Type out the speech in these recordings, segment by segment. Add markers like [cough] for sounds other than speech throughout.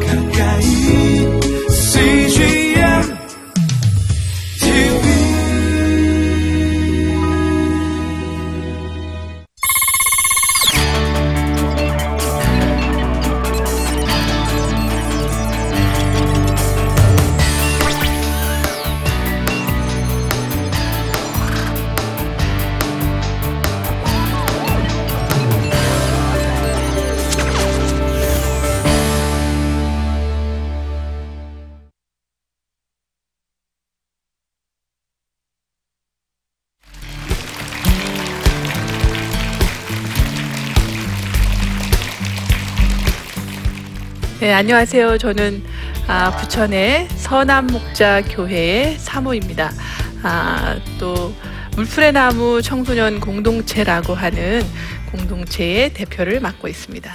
가까 네, 안녕하세요. 저는 아, 부천의 선암목자 교회의 사모입니다. 아, 또 물풀의 나무 청소년 공동체라고 하는 공동체의 대표를 맡고 있습니다.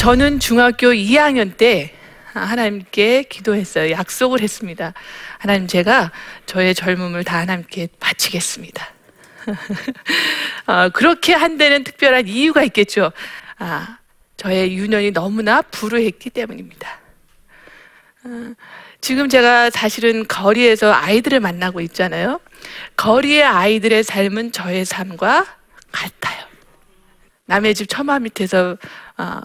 저는 중학교 2학년 때 하나님께 기도했어요. 약속을 했습니다. 하나님 제가 저의 젊음을 다 하나님께 바치겠습니다. [laughs] 아, 그렇게 한 데는 특별한 이유가 있겠죠. 아, 저의 유년이 너무나 불우했기 때문입니다. 아, 지금 제가 사실은 거리에서 아이들을 만나고 있잖아요. 거리의 아이들의 삶은 저의 삶과 같아요. 남의 집 처마 밑에서 어,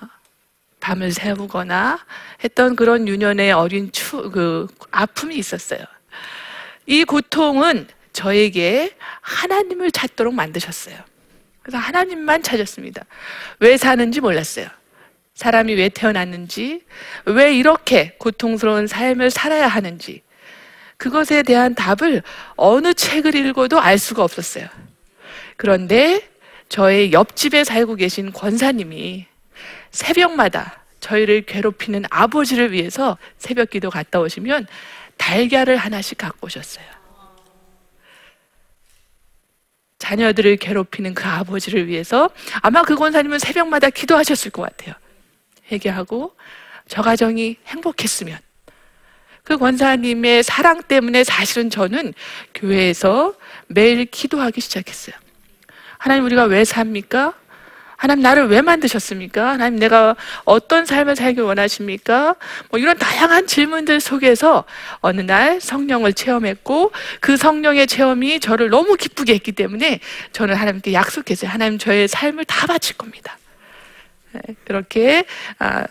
밤을 새우거나 했던 그런 유년의 어린 추, 그 아픔이 있었어요. 이 고통은 저에게 하나님을 찾도록 만드셨어요. 그래서 하나님만 찾았습니다. 왜 사는지 몰랐어요. 사람이 왜 태어났는지, 왜 이렇게 고통스러운 삶을 살아야 하는지, 그것에 대한 답을 어느 책을 읽어도 알 수가 없었어요. 그런데 저의 옆집에 살고 계신 권사님이 새벽마다 저희를 괴롭히는 아버지를 위해서 새벽 기도 갔다 오시면 달걀을 하나씩 갖고 오셨어요. 자녀들을 괴롭히는 그 아버지를 위해서 아마 그 권사님은 새벽마다 기도하셨을 것 같아요. 회개하고 저 가정이 행복했으면 그 권사님의 사랑 때문에 사실은 저는 교회에서 매일 기도하기 시작했어요. 하나님 우리가 왜 삽니까? 하나님 나를 왜 만드셨습니까? 하나님 내가 어떤 삶을 살기 원하십니까? 뭐 이런 다양한 질문들 속에서 어느 날 성령을 체험했고 그 성령의 체험이 저를 너무 기쁘게 했기 때문에 저는 하나님께 약속했어요. 하나님 저의 삶을 다 바칠 겁니다. 네, 그렇게 아,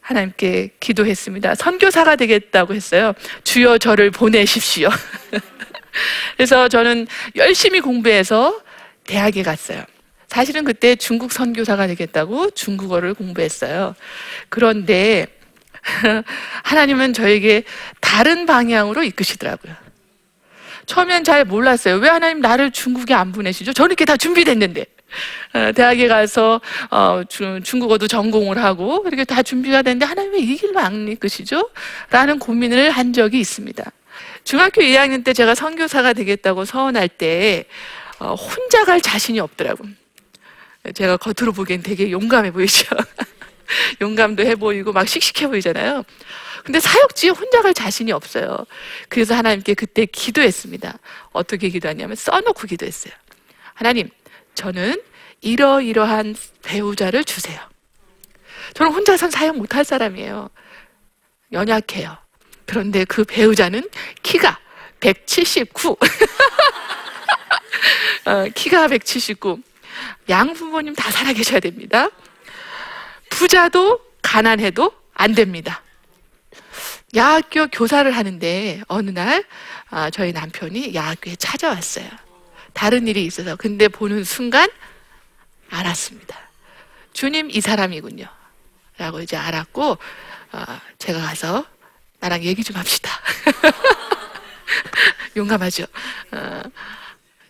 하나님께 기도했습니다. 선교사가 되겠다고 했어요. 주여 저를 보내십시오. [laughs] 그래서 저는 열심히 공부해서 대학에 갔어요. 사실은 그때 중국 선교사가 되겠다고 중국어를 공부했어요. 그런데 [laughs] 하나님은 저에게 다른 방향으로 이끄시더라고요. 처음엔 잘 몰랐어요. 왜 하나님 나를 중국에 안 보내시죠? 저는 이렇게 다 준비됐는데. 어, 대학에 가서 어, 주, 중국어도 전공을 하고 이렇게 다 준비가 됐는데 하나님 왜 이 길로 안 이끄시죠? 라는 고민을 한 적이 있습니다. 중학교 2학년 때 제가 선교사가 되겠다고 서원할 때 어, 혼자 갈 자신이 없더라고요. 제가 겉으로 보기엔 되게 용감해 보이죠. [laughs] 용감도 해 보이고 막 씩씩해 보이잖아요. 근데 사역지에 혼자 갈 자신이 없어요. 그래서 하나님께 그때 기도했습니다. 어떻게 기도하냐면 써놓고 기도했어요. 하나님, 저는 이러이러한 배우자를 주세요. 저는 혼자선 사역 못할 사람이에요. 연약해요. 그런데 그 배우자는 키가 179. [laughs] 어, 키가 179. 양 부모님 다 살아계셔야 됩니다. 부자도 가난해도 안 됩니다. 야학교 교사를 하는데 어느 날 아, 저희 남편이 야학교에 찾아왔어요. 다른 일이 있어서. 근데 보는 순간 알았습니다. 주님 이 사람이군요. 라고 이제 알았고, 어, 제가 가서 나랑 얘기 좀 합시다. [laughs] 용감하죠.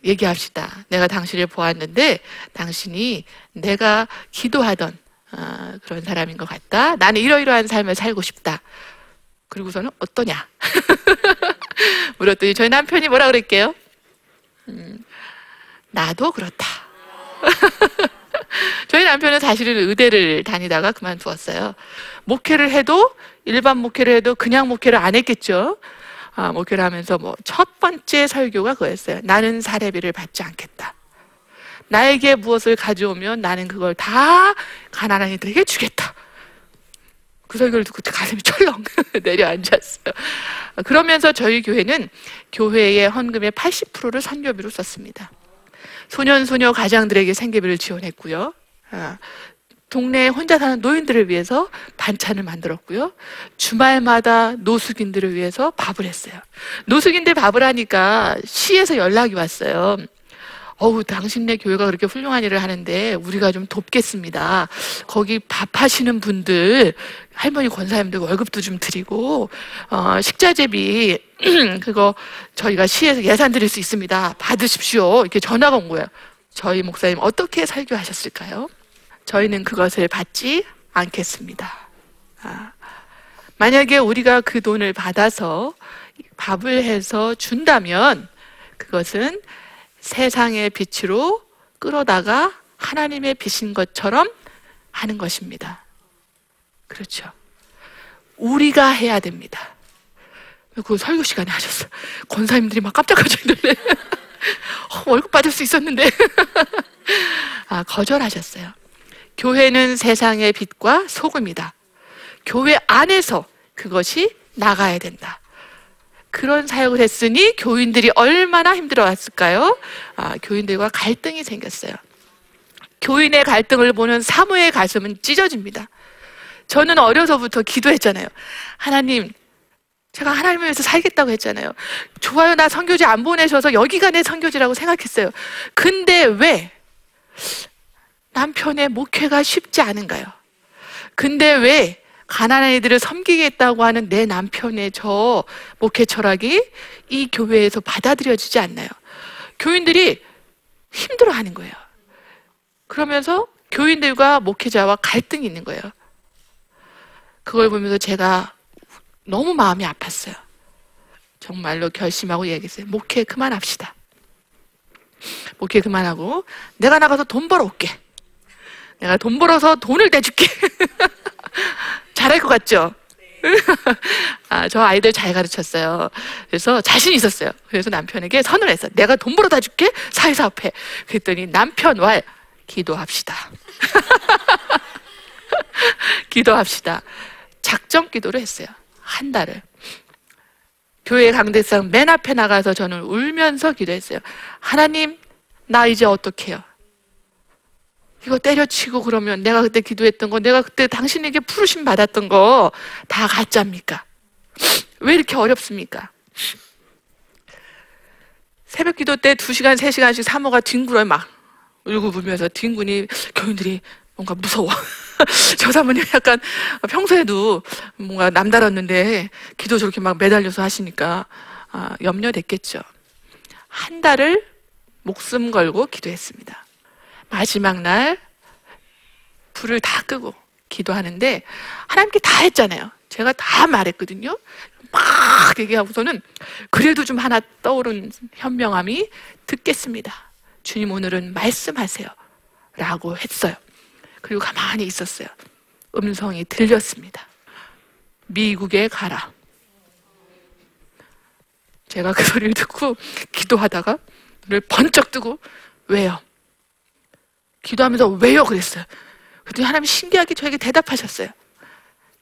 어, 얘기합시다. 내가 당신을 보았는데 당신이 내가 기도하던 어, 그런 사람인 것 같다. 나는 이러이러한 삶을 살고 싶다. 그리고서는 어떠냐? [laughs] 물었더니 저희 남편이 뭐라 그랬게요? 음, 나도 그렇다. [laughs] 저희 남편은 사실은 의대를 다니다가 그만두었어요. 목회를 해도 일반 목회를 해도 그냥 목회를 안 했겠죠. 아, 목회를 하면서 뭐 첫 번째 설교가 그거였어요. 나는 사례비를 받지 않겠다. 나에게 무엇을 가져오면 나는 그걸 다 가난한 이들에게 주겠다. 그 설교를 듣고 가슴이 철렁 [laughs] 내려앉았어요. 그러면서 저희 교회는 교회의 헌금의 80%를 선교비로 썼습니다. 소년 소녀 가장들에게 생계비를 지원했고요. 아, 동네에 혼자 사는 노인들을 위해서 반찬을 만들었고요. 주말마다 노숙인들을 위해서 밥을 했어요. 노숙인들 밥을 하니까 시에서 연락이 왔어요. 어우, 당신네 교회가 그렇게 훌륭한 일을 하는데 우리가 좀 돕겠습니다. 거기 밥 하시는 분들, 할머니 권사님들 월급도 좀 드리고, 어, 식자재비, [clears throat] 그거 저희가 시에서 예산 드릴 수 있습니다. 받으십시오. 이렇게 전화가 온 거예요. 저희 목사님 어떻게 설교하셨을까요? 저희는 그것을 받지 않겠습니다. 아, 만약에 우리가 그 돈을 받아서 밥을 해서 준다면 그것은 세상의 빛으로 끌어다가 하나님의 빛인 것처럼 하는 것입니다. 그렇죠. 우리가 해야 됩니다. 그 설교 시간에 하셨어. 권사님들이 막 깜짝깜짝 놀래. [laughs] 어, 월급 받을 수 있었는데. [laughs] 아, 거절하셨어요. 교회는 세상의 빛과 소금이다. 교회 안에서 그것이 나가야 된다. 그런 사역을 했으니 교인들이 얼마나 힘들어왔을까요? 아, 교인들과 갈등이 생겼어요. 교인의 갈등을 보는 사모의 가슴은 찢어집니다. 저는 어려서부터 기도했잖아요. 하나님, 제가 하나님을 위해서 살겠다고 했잖아요. 좋아요, 나 선교지 안 보내셔서 여기가 내 선교지라고 생각했어요. 근데 왜 남편의 목회가 쉽지 않은가요? 근데 왜 가난한 이들을 섬기겠다고 하는 내 남편의 저 목회 철학이 이 교회에서 받아들여지지 않나요? 교인들이 힘들어 하는 거예요. 그러면서 교인들과 목회자와 갈등이 있는 거예요. 그걸 보면서 제가 너무 마음이 아팠어요. 정말로 결심하고 얘기했어요. 목회 그만합시다. 목회 그만하고 내가 나가서 돈 벌어올게. 내가 돈 벌어서 돈을 내줄게. [laughs] 잘할 것 같죠? [laughs] 아, 저 아이들 잘 가르쳤어요. 그래서 자신 있었어요. 그래서 남편에게 선을 했어. 내가 돈 벌어 다 줄게. 사회사업해. 그랬더니 남편 왈 기도합시다. [laughs] 기도합시다. 작정 기도를 했어요. 한 달을. 교회 강대상 맨 앞에 나가서 저는 울면서 기도했어요. 하나님, 나 이제 어떻게 해요? 이거 때려치고 그러면 내가 그때 기도했던 거, 내가 그때 당신에게 부르심 받았던 거 다 가짜입니까? 왜 이렇게 어렵습니까? 새벽 기도 때 2시간, 3시간씩 사모가 뒹굴어요, 막. 울고 불면서 뒹구니 교인들이 뭔가 무서워. [laughs] 저 사모님 약간 평소에도 뭔가 남달랐는데 기도 저렇게 막 매달려서 하시니까 아, 염려됐겠죠. 한 달을 목숨 걸고 기도했습니다. 마지막 날 불을 다 끄고 기도하는데 하나님께 다 했잖아요. 제가 다 말했거든요. 막 얘기하고서는 그래도 좀 하나 떠오른 현명함이 듣겠습니다. 주님 오늘은 말씀하세요. 라고 했어요. 그리고 가만히 있었어요. 음성이 들렸습니다. 미국에 가라. 제가 그 소리를 듣고 기도하다가 눈을 번쩍 뜨고 왜요? 기도하면서 왜요? 그랬어요. 그랬더니 하나님 신기하게 저에게 대답하셨어요.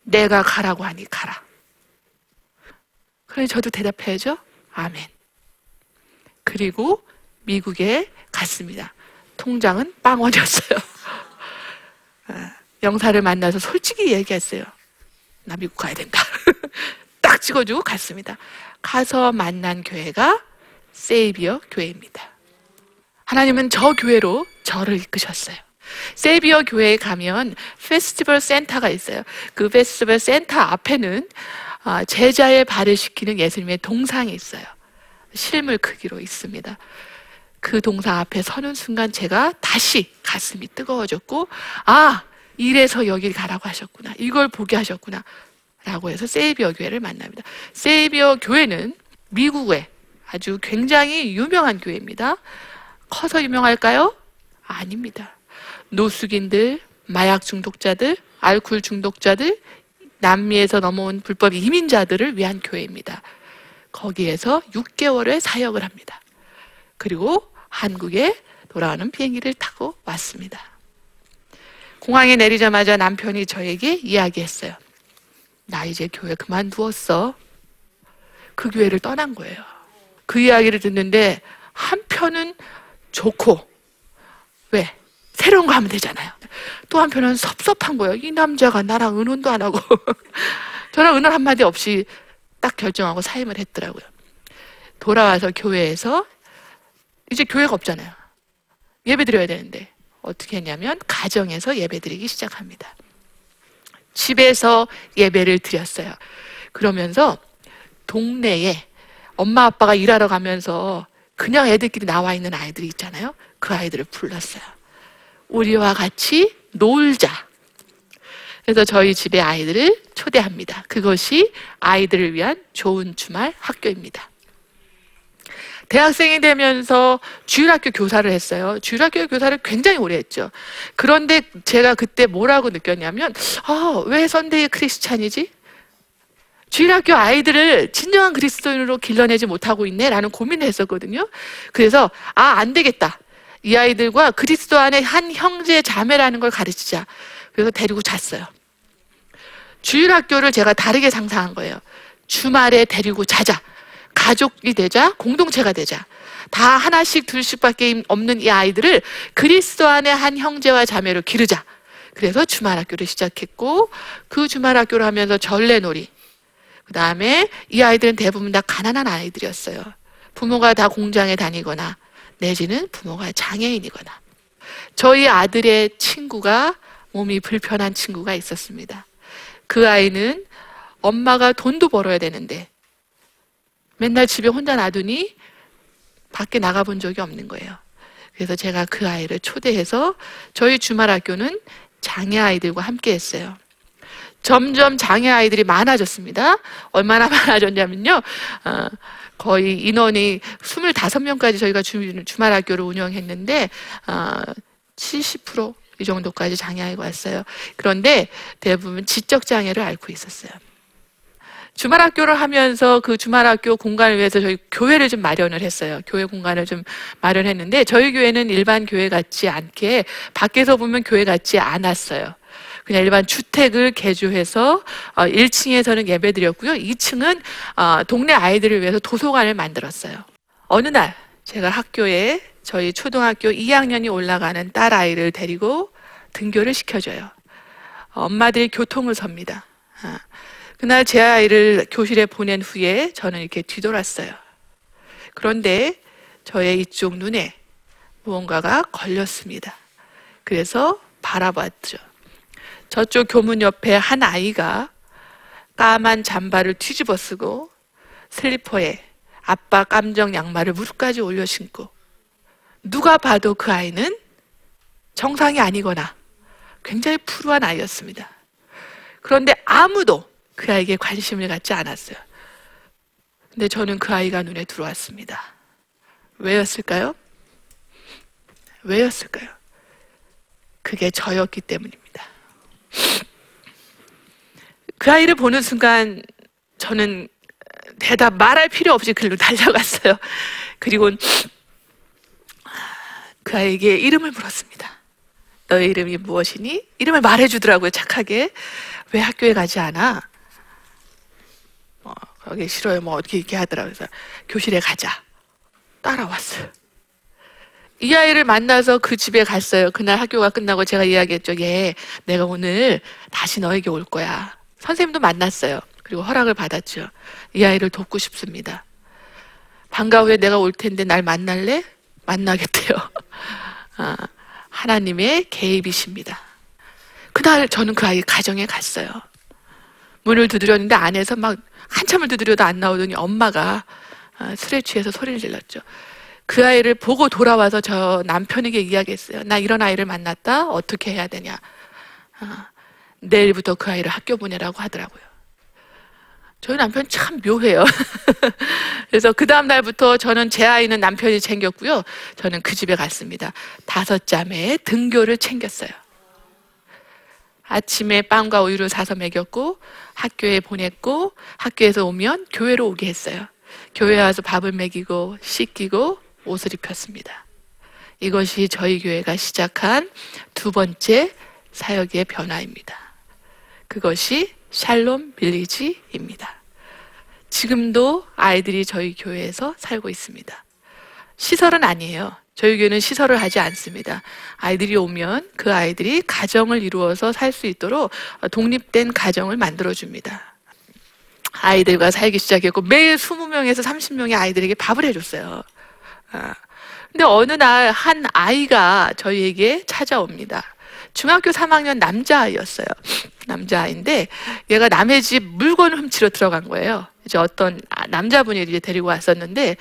내가 가라고 하니 가라. 그래 저도 대답해야죠. 아멘. 그리고 미국에 갔습니다. 통장은 빵원이었어요. [laughs] 아, 영사를 만나서 솔직히 얘기했어요. 나 미국 가야 된다. [laughs] 딱 찍어주고 갔습니다. 가서 만난 교회가 세이비어 교회입니다. 하나님은 저 교회로 저를 이끄셨어요. 세비어 교회에 가면 페스티벌 센터가 있어요. 그 페스티벌 센터 앞에는 아, 제자의 발을 씻기는 예수님의 동상이 있어요. 실물 크기로 있습니다. 그 동상 앞에 서는 순간 제가 다시 가슴이 뜨거워졌고, 아, 이래서 여길 가라고 하셨구나. 이걸 보게 하셨구나. 라고 해서 세이비어 교회를 만납니다. 세이비어 교회는 미국의 아주 굉장히 유명한 교회입니다. 커서 유명할까요? 아닙니다. 노숙인들, 마약 중독자들, 알코올 중독자들, 남미에서 넘어온 불법 이민자들을 위한 교회입니다. 거기에서 6개월의 사역을 합니다. 그리고 한국에 돌아오는 비행기를 타고 왔습니다. 공항에 내리자마자 남편이 저에게 이야기했어요. 나 이제 교회 그만두었어. 그 교회를 떠난 거예요. 그 이야기를 듣는데 한편은 좋고 왜? 새로운 거 하면 되잖아요. 또 한편은 섭섭한 거예요. 이 남자가 나랑 의논도 안 하고 [laughs] 저랑 의논 한 마디 없이 딱 결정하고 사임을 했더라고요. 돌아와서 교회에서 이제 교회가 없잖아요. 예배 드려야 되는데 어떻게 했냐면 가정에서 예배 드리기 시작합니다. 집에서 예배를 드렸어요. 그러면서 동네에 엄마 아빠가 일하러 가면서 그냥 애들끼리 나와 있는 아이들이 있잖아요. 그 아이들을 불렀어요. 우리와 같이 놀자. 그래서 저희 집에 아이들을 초대합니다. 그것이 아이들을 위한 좋은 주말 학교입니다. 대학생이 되면서 주일학교 교사를 했어요. 주일학교 교사를 굉장히 오래 했죠. 그런데 제가 그때 뭐라고 느꼈냐면, 아, 왜 선데이 크리스찬이지? 주일학교 아이들을 진정한 그리스도인으로 길러내지 못하고 있네라는 고민을 했었거든요. 그래서, 아, 안 되겠다. 이 아이들과 그리스도 안에 한 형제 자매라는 걸 가르치자. 그래서 데리고 잤어요. 주일학교를 제가 다르게 상상한 거예요. 주말에 데리고 자자. 가족이 되자, 공동체가 되자. 다 하나씩 둘씩밖에 없는 이 아이들을 그리스도 안에 한 형제와 자매로 기르자. 그래서 주말 학교를 시작했고 그 주말 학교를 하면서 전래놀이. 그 다음에 이 아이들은 대부분 다 가난한 아이들이었어요. 부모가 다 공장에 다니거나 내지는 부모가 장애인이거나. 저희 아들의 친구가 몸이 불편한 친구가 있었습니다. 그 아이는 엄마가 돈도 벌어야 되는데 맨날 집에 혼자 놔두니 밖에 나가본 적이 없는 거예요. 그래서 제가 그 아이를 초대해서 저희 주말 학교는 장애 아이들과 함께 했어요. 점점 장애 아이들이 많아졌습니다. 얼마나 [laughs] 많아졌냐면요. 어, 거의 인원이 25명까지 저희가 주, 말 학교를 운영했는데 어, 70%이 정도까지 장애 아이가 왔어요. 그런데 대부분 지적 장애를 앓고 있었어요. 주말 학교를 하면서 그 주말 학교 공간을 위해서 저희 교회를 좀 마련을 했어요. 교회 공간을 좀 마련했는데 저희 교회는 일반 교회 같지 않게 밖에서 보면 교회 같지 않았어요. 그냥 일반 주택을 개조해서 1층에서는 어, 예배 드렸고요. 2층은 어, 동네 아이들을 위해서 도서관을 만들었어요. 어느 날 제가 학교에 저희 초등학교 2학년이 올라가는 딸 아이를 데리고 등교를 시켜줘요. 엄마들이 교통을 섭니다. 아, 그날 제 아이를 교실에 보낸 후에 저는 이렇게 뒤돌았어요. 그런데 저의 이쪽 눈에 무언가가 걸렸습니다. 그래서 바라봤죠. 저쪽 교문 옆에 한 아이가 까만 잠바를 뒤집어 쓰고 슬리퍼에 아빠 깜정 양말을 무릎까지 올려 신고 누가 봐도 그 아이는 정상이 아니거나 굉장히 푸르한 아이였습니다. 그런데 아무도 그 아이에게 관심을 갖지 않았어요. 근데 저는 그 아이가 눈에 들어왔습니다. 왜였을까요? 왜였을까요? 그게 저였기 때문입니다. 그 아이를 보는 순간 저는 대답 말할 필요 없이 글로 [laughs] 달려갔어요. 그리고 그 아이에게 이름을 물었습니다. 너의 이름이 무엇이니? 이름을 말해주더라고요, 착하게. 왜 학교에 가지 않아? 어, 거기 싫어요. 뭐 어떻게 이렇게 하더라고요. 그래서 교실에 가자. 따라왔어요. 이 아이를 만나서 그 집에 갔어요. 그날 학교가 끝나고 제가 이야기했죠. 얘, 내가 오늘 다시 너에게 올 거야. 선생님도 만났어요. 그리고 허락을 받았죠. 이 아이를 돕고 싶습니다. 방과 후에 내가 올 텐데 날 만날래? 만나겠대요. [laughs] 아, 하나님의 개입이십니다. 그날 저는 그 아이 가정에 갔어요. 문을 두드렸는데 안에서 막 한참을 두드려도 안 나오더니 엄마가 아, 술에 취해서 소리를 질렀죠. 그 아이를 보고 돌아와서 저 남편에게 이야기했어요. 나 이런 아이를 만났다. 어떻게 해야 되냐. 아, 내일부터 그 아이를 학교 보내라고 하더라고요. 저희 남편 참 묘해요. [laughs] 그래서 그 다음 날부터 저는 제 아이는 남편이 챙겼고요. 저는 그 집에 갔습니다. 다섯 자매의 등교를 챙겼어요. 아침에 빵과 우유를 사서 먹였고 학교에 보냈고 학교에서 오면 교회로 오게 했어요. 교회 와서 밥을 먹이고 씻기고 옷을 입혔습니다. 이것이 저희 교회가 시작한 두 번째 사역의 변화입니다. 그것이 샬롬 빌리지입니다. 지금도 아이들이 저희 교회에서 살고 있습니다. 시설은 아니에요. 저희 교회는 시설을 하지 않습니다. 아이들이 오면 그 아이들이 가정을 이루어서 살 수 있도록 독립된 가정을 만들어줍니다. 아이들과 살기 시작했고 매일 20명에서 30명의 아이들에게 밥을 해줬어요. 아, 근데 어느 날 한 아이가 저희에게 찾아옵니다. 중학교 3학년 남자아이였어요. 남자아이인데 얘가 남의 집 물건을 훔치러 들어간 거예요. 이제 어떤 아, 남자분이 이제 데리고 왔었는데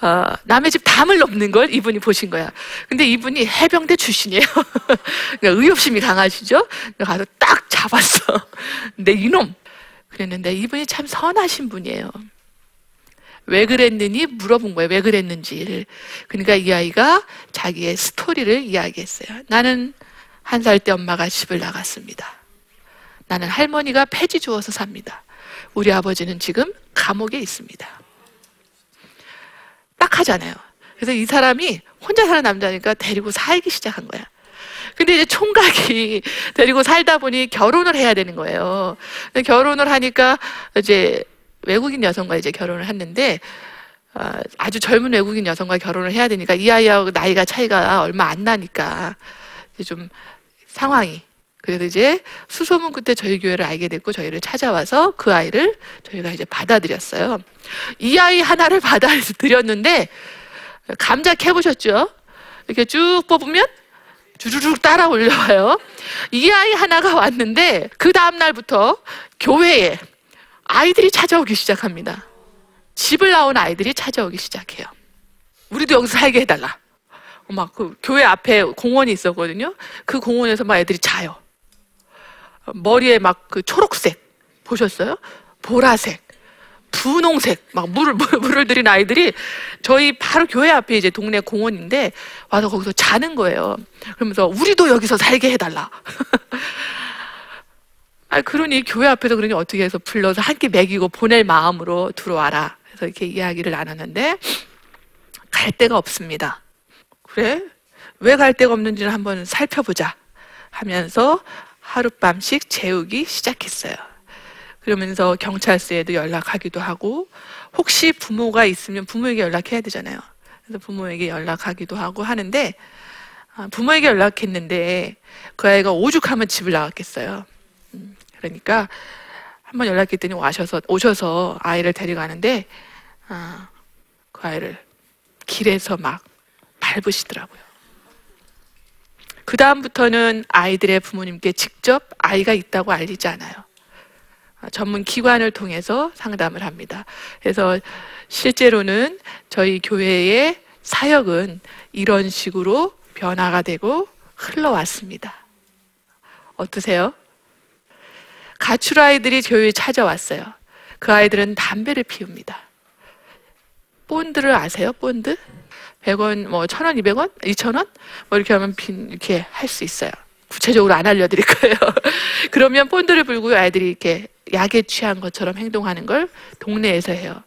어, 남의 집 담을 넘는 걸 이분이 보신 거야. 근데 이분이 해병대 출신이에요. [laughs] 그러니까 의욕심이 강하시죠? 가서 딱 잡았어. [laughs] 근데 이놈! 그랬는데 이분이 참 선하신 분이에요. 왜 그랬느니 물어본 거예요. 왜 그랬는지를. 그러니까 이 아이가 자기의 스토리를 이야기했어요. 나는 한 살 때 엄마가 집을 나갔습니다. 나는 할머니가 폐지 주어서 삽니다. 우리 아버지는 지금 감옥에 있습니다. 딱 하잖아요. 그래서 이 사람이 혼자 사는 남자니까 데리고 살기 시작한 거야. 근데 이제 총각이 [laughs] 데리고 살다 보니 결혼을 해야 되는 거예요. 결혼을 하니까 이제 외국인 여성과 이제 결혼을 했는데 어, 아주 젊은 외국인 여성과 결혼을 해야 되니까 이 아이하고 나이가 차이가 얼마 안 나니까 좀 상황이 그래서 이제 수소문 끝에 저희 교회를 알게 됐고 저희를 찾아와서 그 아이를 저희가 이제 받아들였어요. 이 아이 하나를 [laughs] 받아들였는데 감자 캐보셨죠? 이렇게 쭉 뽑으면 주르륵 따라 올려와요. 이 아이 하나가 왔는데 그 다음 날부터 교회에 아이들이 찾아오기 시작합니다. 집을 나온 아이들이 찾아오기 시작해요. 우리도 여기서 살게 해달라. 막 그 교회 앞에 공원이 있었거든요. 그 공원에서 막 애들이 자요. 머리에 막 그 초록색 보셨어요? 보라색, 분홍색 막 물을 물을 들인 아이들이 저희 바로 교회 앞에 이제 동네 공원인데 와서 거기서 자는 거예요. 그러면서 우리도 여기서 살게 해달라. [laughs] 아 그러니 교회 앞에서 그러니 어떻게 해서 불러서 한 끼 먹이고 보낼 마음으로 들어와라. 그래서 이렇게 이야기를 나눴는데 갈 데가 없습니다. 그래? 왜 갈 데가 없는지를 한번 살펴보자 하면서 하룻밤씩 재우기 시작했어요. 그러면서 경찰서에도 연락하기도 하고 혹시 부모가 있으면 부모에게 연락해야 되잖아요. 그래서 부모에게 연락하기도 하고 하는데 아, 부모에게 연락했는데 그 아이가 오죽하면 집을 나갔겠어요. 음, 그러니까 한번 연락했더니 와셔서 오셔서 아이를 데려가는데 아, 그 아이를 길에서 막 밟으시더라고요. 그 다음부터는 아이들의 부모님께 직접 아이가 있다고 알리지 않아요. 아, 전문 기관을 통해서 상담을 합니다. 그래서 실제로는 저희 교회의 사역은 이런 식으로 변화가 되고 흘러왔습니다. 어떠세요? 가출 아이들이 교회에 찾아왔어요. 그 아이들은 담배를 피웁니다. 본드를 아세요? 본드? 100원, 뭐 1000원, 200원, 2000원? 뭐 이렇게 하면 빈 이렇게 할 수 있어요. 구체적으로 안 알려드릴 [laughs] 거예요. 그러면 본드를 불고 아이들이 이렇게 약에 취한 것처럼 행동하는 걸 동네에서 해요.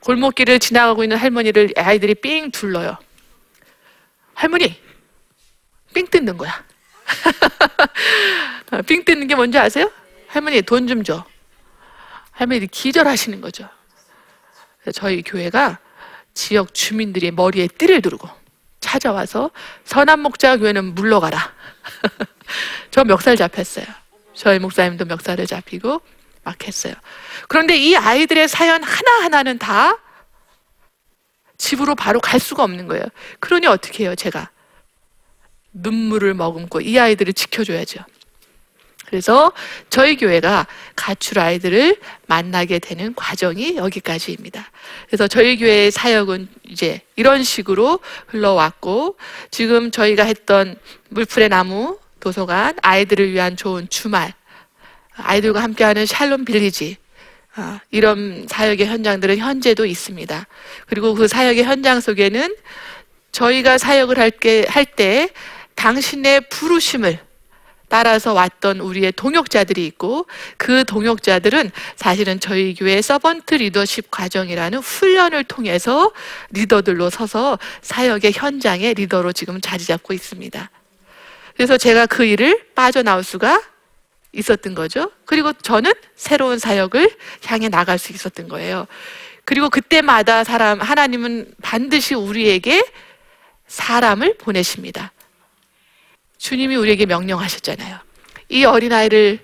골목길을 지나가고 있는 할머니를 아이들이 삥 둘러요. 할머니, 삥 뜯는 거야. [laughs] 삥 뜯는 게 뭔지 아세요? 할머니 돈 좀 줘. 할머니 기절하시는 거죠. 저희 교회가 지역 주민들이 머리에 띠를 두르고 찾아와서 선한 목자 교회는 물러가라. [laughs] 저 멱살 잡혔어요. 저희 목사님도 멱살을 잡히고 막 했어요. 그런데 이 아이들의 사연 하나하나는 다 집으로 바로 갈 수가 없는 거예요. 그러니 어떻게 해요, 제가? 눈물을 머금고 이 아이들을 지켜줘야죠. 그래서 저희 교회가 가출 아이들을 만나게 되는 과정이 여기까지입니다. 그래서 저희 교회의 사역은 이제 이런 식으로 흘러왔고 지금 저희가 했던 물풀의 나무 도서관 아이들을 위한 좋은 주말 아이들과 함께하는 샬롬 빌리지 아, 이런 사역의 현장들은 현재도 있습니다. 그리고 그 사역의 현장 속에는 저희가 사역을 할 때 당신의 부르심을 따라서 왔던 우리의 동역자들이 있고 그 동역자들은 사실은 저희 교회 서번트 리더십 과정이라는 훈련을 통해서 리더들로 서서 사역의 현장의 리더로 지금 자리 잡고 있습니다. 그래서 제가 그 일을 빠져나올 수가 있었던 거죠. 그리고 저는 새로운 사역을 향해 나갈 수 있었던 거예요. 그리고 그때마다 사람, 하나님은 반드시 우리에게 사람을 보내십니다. 주님이 우리에게 명령하셨잖아요. 이 어린아이를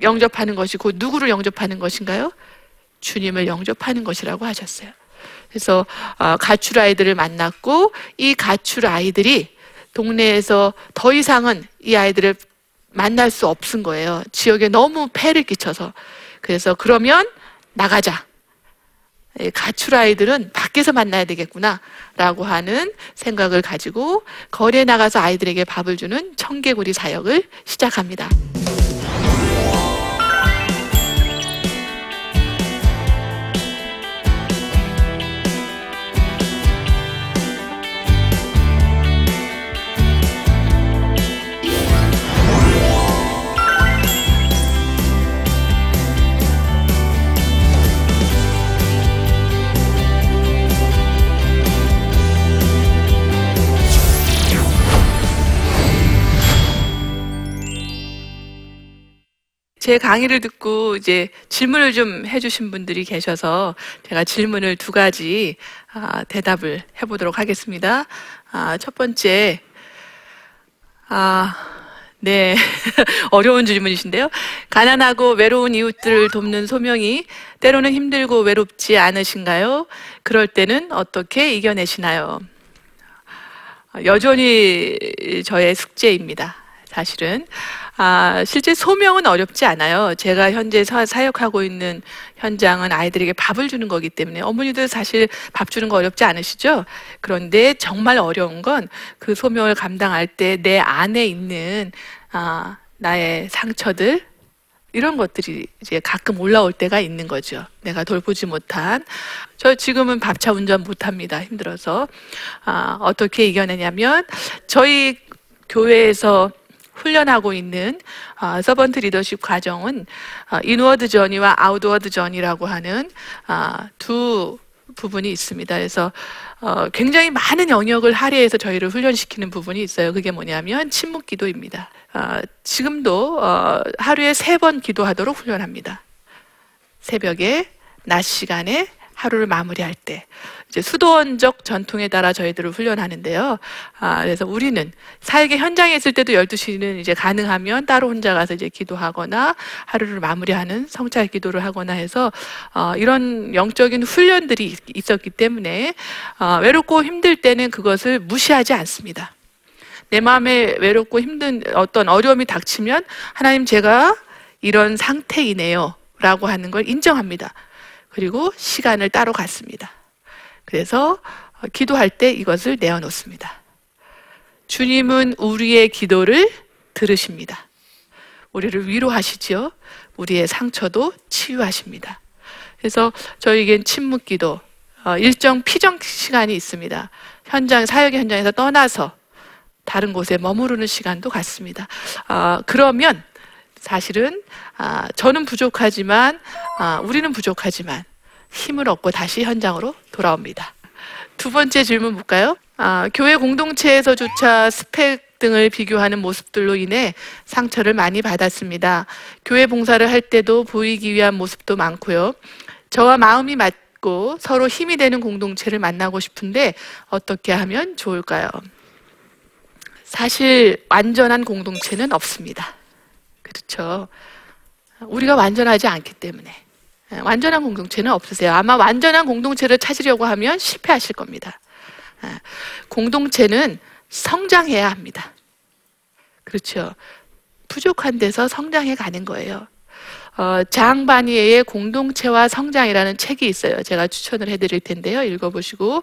영접하는 것이 곧 누구를 영접하는 것인가요? 주님을 영접하는 것이라고 하셨어요. 그래서 어, 가출 아이들을 만났고 이 가출 아이들이 동네에서 더 이상은 이 아이들을 만날 수 없은 거예요. 지역에 너무 폐를 끼쳐서. 그래서 그러면 나가자. 가출 아이들은 밖에서 만나야 되겠구나. 라고 하는 생각을 가지고 거리에 나가서 아이들에게 밥을 주는 청개구리 사역을 시작합니다. 제 강의를 듣고 이제 질문을 좀 해주신 분들이 계셔서 제가 질문을 두 가지 아, 대답을 해보도록 하겠습니다. 아, 첫 번째, 아, 네. [laughs] 어려운 질문이신데요. 가난하고 외로운 이웃들을 돕는 소명이 때로는 힘들고 외롭지 않으신가요? 그럴 때는 어떻게 이겨내시나요? 여전히 저의 숙제입니다. 사실은. 아, 실제 소명은 어렵지 않아요. 제가 현재 사, 사역하고 있는 현장은 아이들에게 밥을 주는 거기 때문에 어머니들 사실 밥 주는 거 어렵지 않으시죠? 그런데 정말 어려운 건 그 소명을 감당할 때 내 안에 있는 아, 나의 상처들 이런 것들이 이제 가끔 올라올 때가 있는 거죠. 내가 돌보지 못한. 저 지금은 밥차 운전 못 합니다. 힘들어서. 아, 어떻게 이겨내냐면 저희 교회에서 훈련하고 있는 어, servant 리더십 과정은 어, inward journey와 outward journey라고 하는 어, 두 부분이 있습니다. 그래서 어, 굉장히 많은 영역을 할애해서 저희를 훈련시키는 부분이 있어요. 그게 뭐냐면 침묵 기도입니다. 어, 지금도 어, 하루에 세 번 기도하도록 훈련합니다. 새벽에 낮 시간에 하루를 마무리할 때 이제 수도원적 전통에 따라 저희들을 훈련하는데요. 아, 그래서 우리는 사역의 현장에 있을 때도 12시는 이제 가능하면 따로 혼자 가서 이제 기도하거나 하루를 마무리하는 성찰 기도를 하거나 해서 어, 이런 영적인 훈련들이 있었기 때문에 어, 외롭고 힘들 때는 그것을 무시하지 않습니다. 내 마음에 외롭고 힘든 어떤 어려움이 닥치면 하나님 제가 이런 상태이네요. 라고 하는 걸 인정합니다. 그리고 시간을 따로 갖습니다. 그래서 어, 기도할 때 이것을 내어놓습니다. 주님은 우리의 기도를 들으십니다. 우리를 위로하시지요. 우리의 상처도 치유하십니다. 그래서 저에겐 침묵 기도, 어, 일정 피정 시간이 있습니다. 현장, 사역 현장에서 떠나서 다른 곳에 머무르는 시간도 갖습니다. 아, 그러면 사실은 아, 저는 부족하지만 아, 우리는 부족하지만 힘을 얻고 다시 현장으로 돌아옵니다. 두 번째 질문 볼까요? 아, 교회 공동체에서조차 스펙 등을 비교하는 모습들로 인해 상처를 많이 받았습니다. 교회 봉사를 할 때도 보이기 위한 모습도 많고요. 저와 마음이 맞고 서로 힘이 되는 공동체를 만나고 싶은데 어떻게 하면 좋을까요? 사실 완전한 공동체는 없습니다. 그렇죠. 우리가 완전하지 않기 때문에. 예, 완전한 공동체는 없으세요. 아마 완전한 공동체를 찾으려고 하면 실패하실 겁니다. 예, 공동체는 성장해야 합니다. 그렇죠. 부족한 데서 성장해 가는 거예요. 어, 장바니에의 공동체와 성장이라는 책이 있어요. 제가 추천을 해드릴 텐데요. 읽어보시고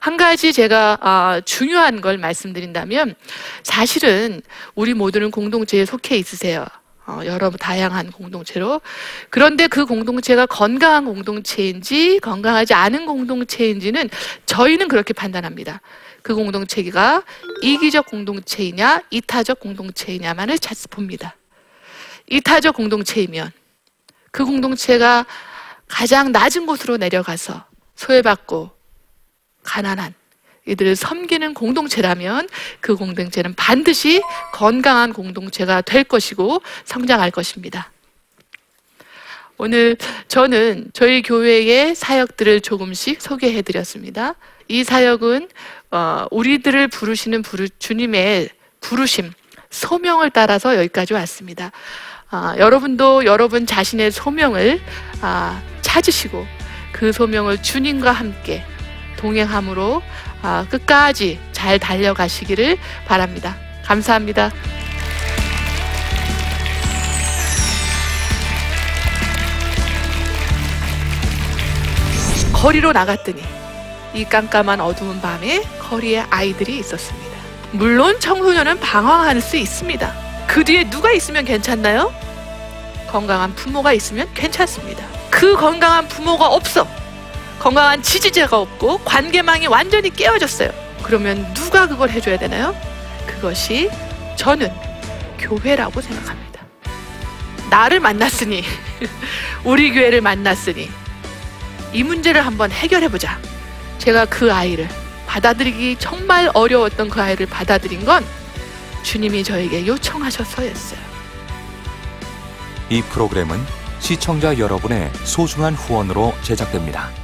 한 가지 제가 아, 중요한 걸 말씀드린다면 사실은 우리 모두는 공동체에 속해 있으세요. 어, 여러 다양한 공동체로 그런데 그 공동체가 건강한 공동체인지 건강하지 않은 공동체인지는 저희는 그렇게 판단합니다. 그 공동체가 이기적 공동체이냐 이타적 공동체이냐만을 찾 봅니다. 이타적 공동체이면 그 공동체가 가장 낮은 곳으로 내려가서 소외받고 가난한 이들을 섬기는 공동체라면 그 공동체는 반드시 건강한 공동체가 될 것이고 성장할 것입니다. 오늘 저는 저희 교회의 사역들을 조금씩 소개해 드렸습니다. 이 사역은 어, 우리들을 부르시는 부르, 주님의 부르심, 소명을 따라서 여기까지 왔습니다. 아, 여러분도 여러분 자신의 소명을 아, 찾으시고 그 소명을 주님과 함께 동행함으로 아, 끝까지 잘 달려가시기를 바랍니다. 감사합니다. 거리로 나갔더니 이 깜깜한 어두운 밤에 거리에 아이들이 있었습니다. 물론 청소년은 방황할 수 있습니다. 그 뒤에 누가 있으면 괜찮나요? 건강한 부모가 있으면 괜찮습니다. 그 건강한 부모가 없어. 건강한 지지자가 없고 관계망이 완전히 깨어졌어요. 그러면 누가 그걸 해줘야 되나요? 그것이 저는 교회라고 생각합니다. 나를 만났으니, [laughs] 우리 교회를 만났으니, 이 문제를 한번 해결해보자. 제가 그 아이를 받아들이기 정말 어려웠던 그 아이를 받아들인 건 주님이 저에게 요청하셔서였어요. 이 프로그램은 시청자 여러분의 소중한 후원으로 제작됩니다.